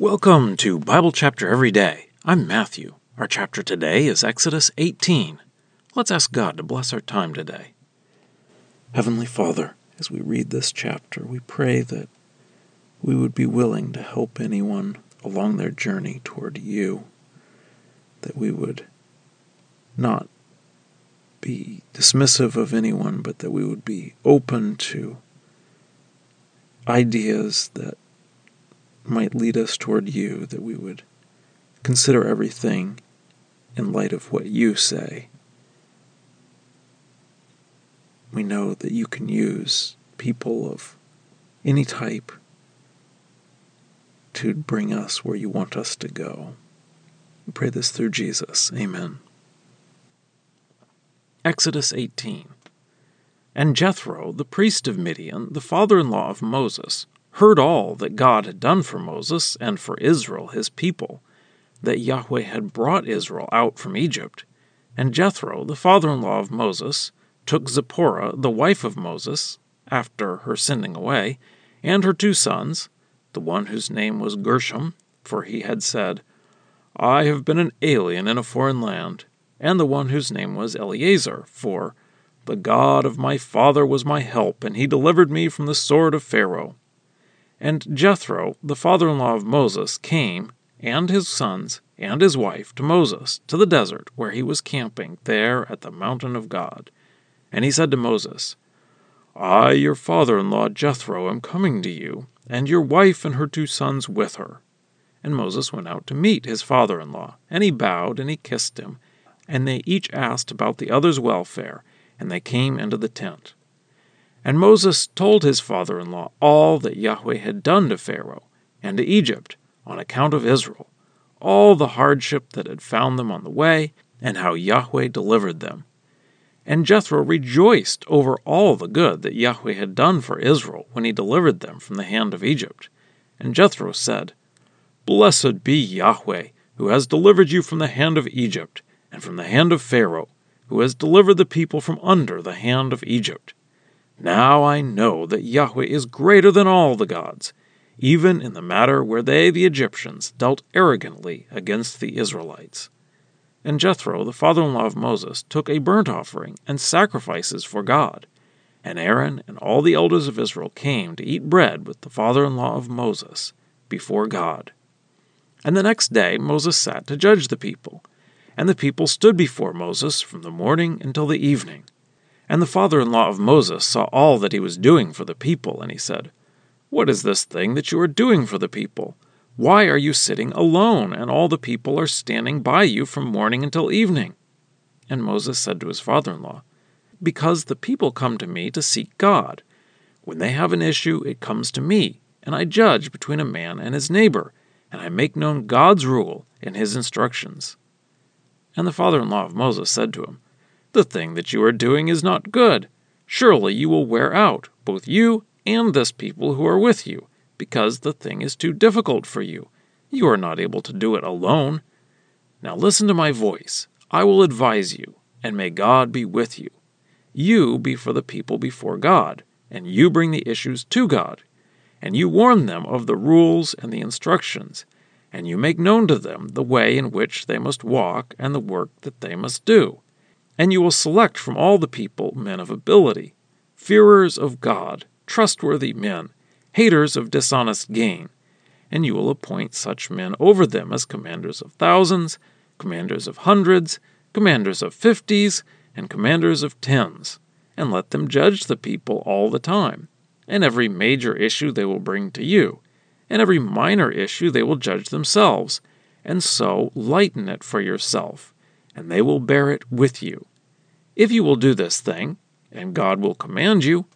Welcome to Bible Chapter Every Day. I'm Matthew. Our chapter today is Exodus 18. Let's ask God to bless our time today. Heavenly Father, as we read this chapter, we pray that we would be willing to help anyone along their journey toward you, that we would not be dismissive of anyone, but that we would be open to ideas that might lead us toward you, that we would consider everything in light of what you say. We know that you can use people of any type to bring us where you want us to go. We pray this through Jesus. Amen. Exodus 18. And Jethro, the priest of Midian, the father in law of Moses, heard all that God had done for Moses and for Israel his people, that Yahweh had brought Israel out from Egypt. And Jethro, the father in law of Moses, took Zipporah, the wife of Moses, after her sending away, and her two sons, the one whose name was Gershom, for he had said, I have been an alien in a foreign land, and the one whose name was Eleazar, for the God of my father was my help, and he delivered me from the sword of Pharaoh. And Jethro, the father in law of Moses, came, and his sons, and his wife, to Moses, to the desert, where he was camping, there at the mountain of God. And he said to Moses, I, your father in law Jethro, am coming to you, and your wife and her two sons with her. And Moses went out to meet his father in law, and he bowed and he kissed him, and they each asked about the other's welfare, and they came into the tent. And Moses told his father in law all that Yahweh had done to Pharaoh and to Egypt on account of Israel, all the hardship that had found them on the way, and how Yahweh delivered them. And Jethro rejoiced over all the good that Yahweh had done for Israel when he delivered them from the hand of Egypt. And Jethro said, Blessed be Yahweh, who has delivered you from the hand of Egypt, and from the hand of Pharaoh, who has delivered the people from under the hand of Egypt. Now I know that Yahweh is greater than all the gods, even in the matter where they, the Egyptians, dealt arrogantly against the Israelites. And Jethro, the father in law of Moses, took a burnt offering and sacrifices for God. And Aaron and all the elders of Israel came to eat bread with the father in law of Moses before God. And the next day Moses sat to judge the people. And the people stood before Moses from the morning until the evening. And the father in law of Moses saw all that he was doing for the people, and he said, What is this thing that you are doing for the people? Why are you sitting alone, and all the people are standing by you from morning until evening? And Moses said to his father in law, Because the people come to me to seek God. When they have an issue, it comes to me, and I judge between a man and his neighbor, and I make known God's rule and his instructions. And the father in law of Moses said to him, the thing that you are doing is not good. Surely you will wear out, both you and this people who are with you, because the thing is too difficult for you. You are not able to do it alone. Now listen to my voice. I will advise you, and may God be with you. You be for the people before God, and you bring the issues to God, and you warn them of the rules and the instructions, and you make known to them the way in which they must walk and the work that they must do and you will select from all the people men of ability, fearers of God, trustworthy men, haters of dishonest gain, and you will appoint such men over them as commanders of thousands, commanders of hundreds, commanders of fifties, and commanders of tens, and let them judge the people all the time, and every major issue they will bring to you, and every minor issue they will judge themselves, and so lighten it for yourself, and they will bear it with you. If you will do this thing, and God will command you,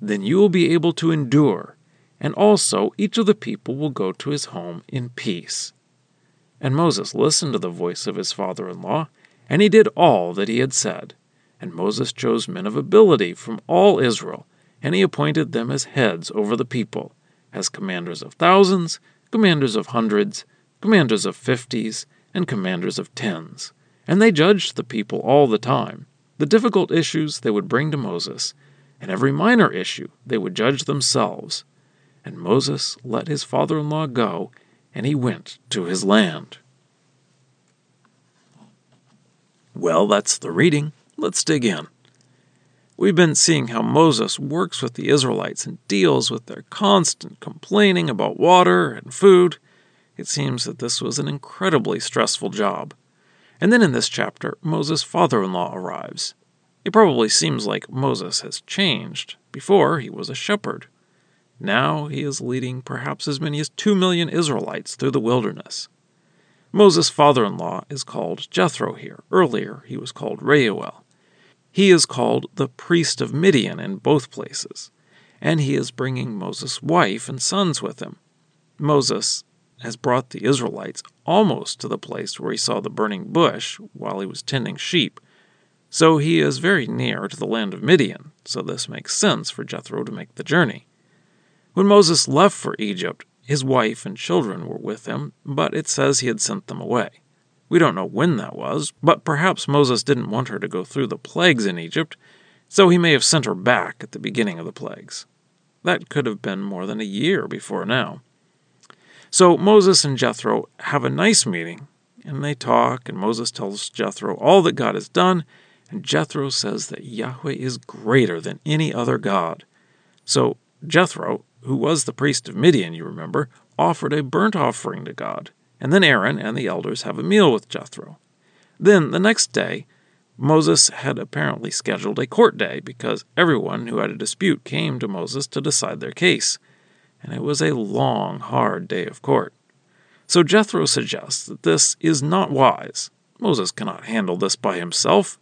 then you will be able to endure, and also each of the people will go to his home in peace. And Moses listened to the voice of his father in law, and he did all that he had said. And Moses chose men of ability from all Israel, and he appointed them as heads over the people, as commanders of thousands, commanders of hundreds, commanders of fifties, and commanders of tens. And they judged the people all the time the difficult issues they would bring to Moses, and every minor issue they would judge themselves. And Moses let his father in law go, and he went to his land. Well, that's the reading. Let's dig in. We've been seeing how Moses works with the Israelites and deals with their constant complaining about water and food. It seems that this was an incredibly stressful job. And then in this chapter, Moses' father in law arrives. It probably seems like Moses has changed. Before, he was a shepherd. Now he is leading perhaps as many as two million Israelites through the wilderness. Moses' father in law is called Jethro here. Earlier, he was called Reuel. He is called the priest of Midian in both places, and he is bringing Moses' wife and sons with him. Moses has brought the Israelites almost to the place where he saw the burning bush while he was tending sheep. So he is very near to the land of Midian, so this makes sense for Jethro to make the journey. When Moses left for Egypt, his wife and children were with him, but it says he had sent them away. We don't know when that was, but perhaps Moses didn't want her to go through the plagues in Egypt, so he may have sent her back at the beginning of the plagues. That could have been more than a year before now. So Moses and Jethro have a nice meeting, and they talk, and Moses tells Jethro all that God has done, and Jethro says that Yahweh is greater than any other God. So Jethro who was the priest of Midian, you remember, offered a burnt offering to God, and then Aaron and the elders have a meal with Jethro. Then, the next day, Moses had apparently scheduled a court day because everyone who had a dispute came to Moses to decide their case, and it was a long, hard day of court. So Jethro suggests that this is not wise. Moses cannot handle this by himself.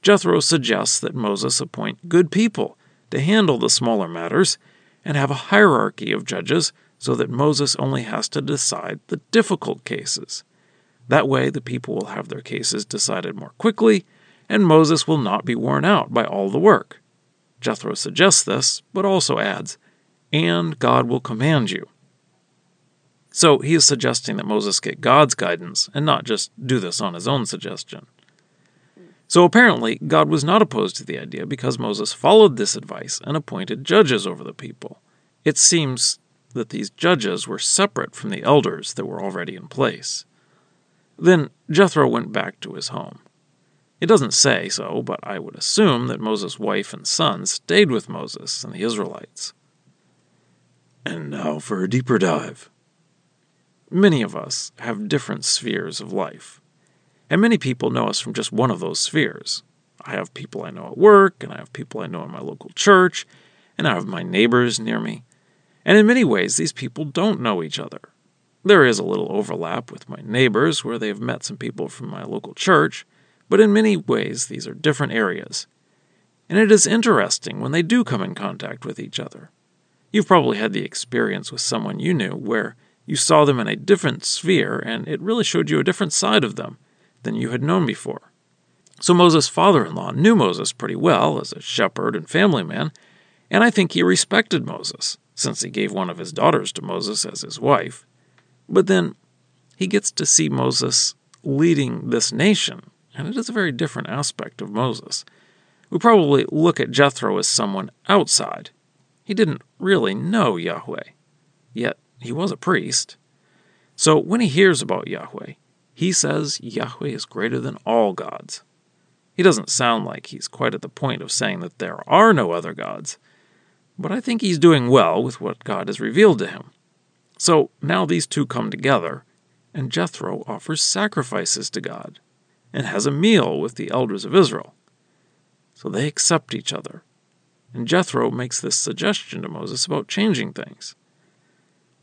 Jethro suggests that Moses appoint good people to handle the smaller matters and have a hierarchy of judges so that Moses only has to decide the difficult cases. That way, the people will have their cases decided more quickly, and Moses will not be worn out by all the work. Jethro suggests this, but also adds, and God will command you. So he is suggesting that Moses get God's guidance and not just do this on his own suggestion. So apparently, God was not opposed to the idea because Moses followed this advice and appointed judges over the people. It seems that these judges were separate from the elders that were already in place. Then Jethro went back to his home. It doesn't say so, but I would assume that Moses' wife and sons stayed with Moses and the Israelites. And now for a deeper dive. Many of us have different spheres of life. And many people know us from just one of those spheres. I have people I know at work, and I have people I know in my local church, and I have my neighbors near me. And in many ways, these people don't know each other. There is a little overlap with my neighbors where they have met some people from my local church, but in many ways, these are different areas. And it is interesting when they do come in contact with each other. You've probably had the experience with someone you knew where you saw them in a different sphere and it really showed you a different side of them than you had known before. So Moses' father in law knew Moses pretty well as a shepherd and family man, and I think he respected Moses, since he gave one of his daughters to Moses as his wife. But then he gets to see Moses leading this nation, and it is a very different aspect of Moses. We probably look at Jethro as someone outside. He didn't really know Yahweh, yet he was a priest. So when he hears about Yahweh, he says Yahweh is greater than all gods. He doesn't sound like he's quite at the point of saying that there are no other gods, but I think he's doing well with what God has revealed to him. So now these two come together, and Jethro offers sacrifices to God and has a meal with the elders of Israel. So they accept each other, and Jethro makes this suggestion to Moses about changing things.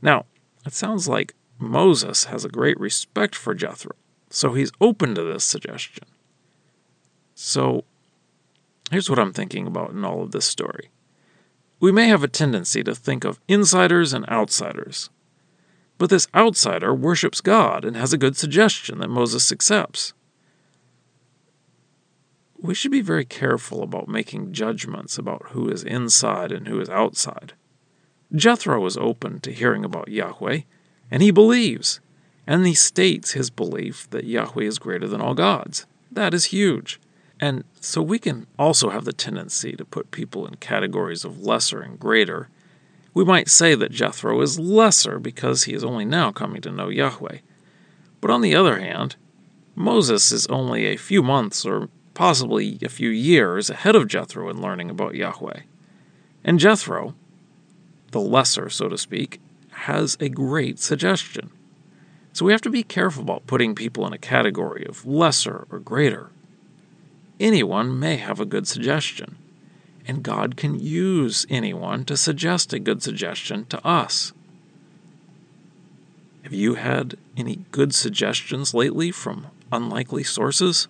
Now, it sounds like Moses has a great respect for Jethro, so he's open to this suggestion. So, here's what I'm thinking about in all of this story. We may have a tendency to think of insiders and outsiders, but this outsider worships God and has a good suggestion that Moses accepts. We should be very careful about making judgments about who is inside and who is outside. Jethro is open to hearing about Yahweh and he believes, and he states his belief that Yahweh is greater than all gods. That is huge. And so we can also have the tendency to put people in categories of lesser and greater, We might say that Jethro is lesser because he is only now coming to know Yahweh. But on the other hand, Moses is only a few months or possibly a few years ahead of Jethro in learning about Yahweh. And Jethro, the lesser, so to speak, has a great suggestion. So we have to be careful about putting people in a category of lesser or greater. Anyone may have a good suggestion and God can use anyone to suggest a good suggestion to us. Have you had any good suggestions lately from unlikely sources?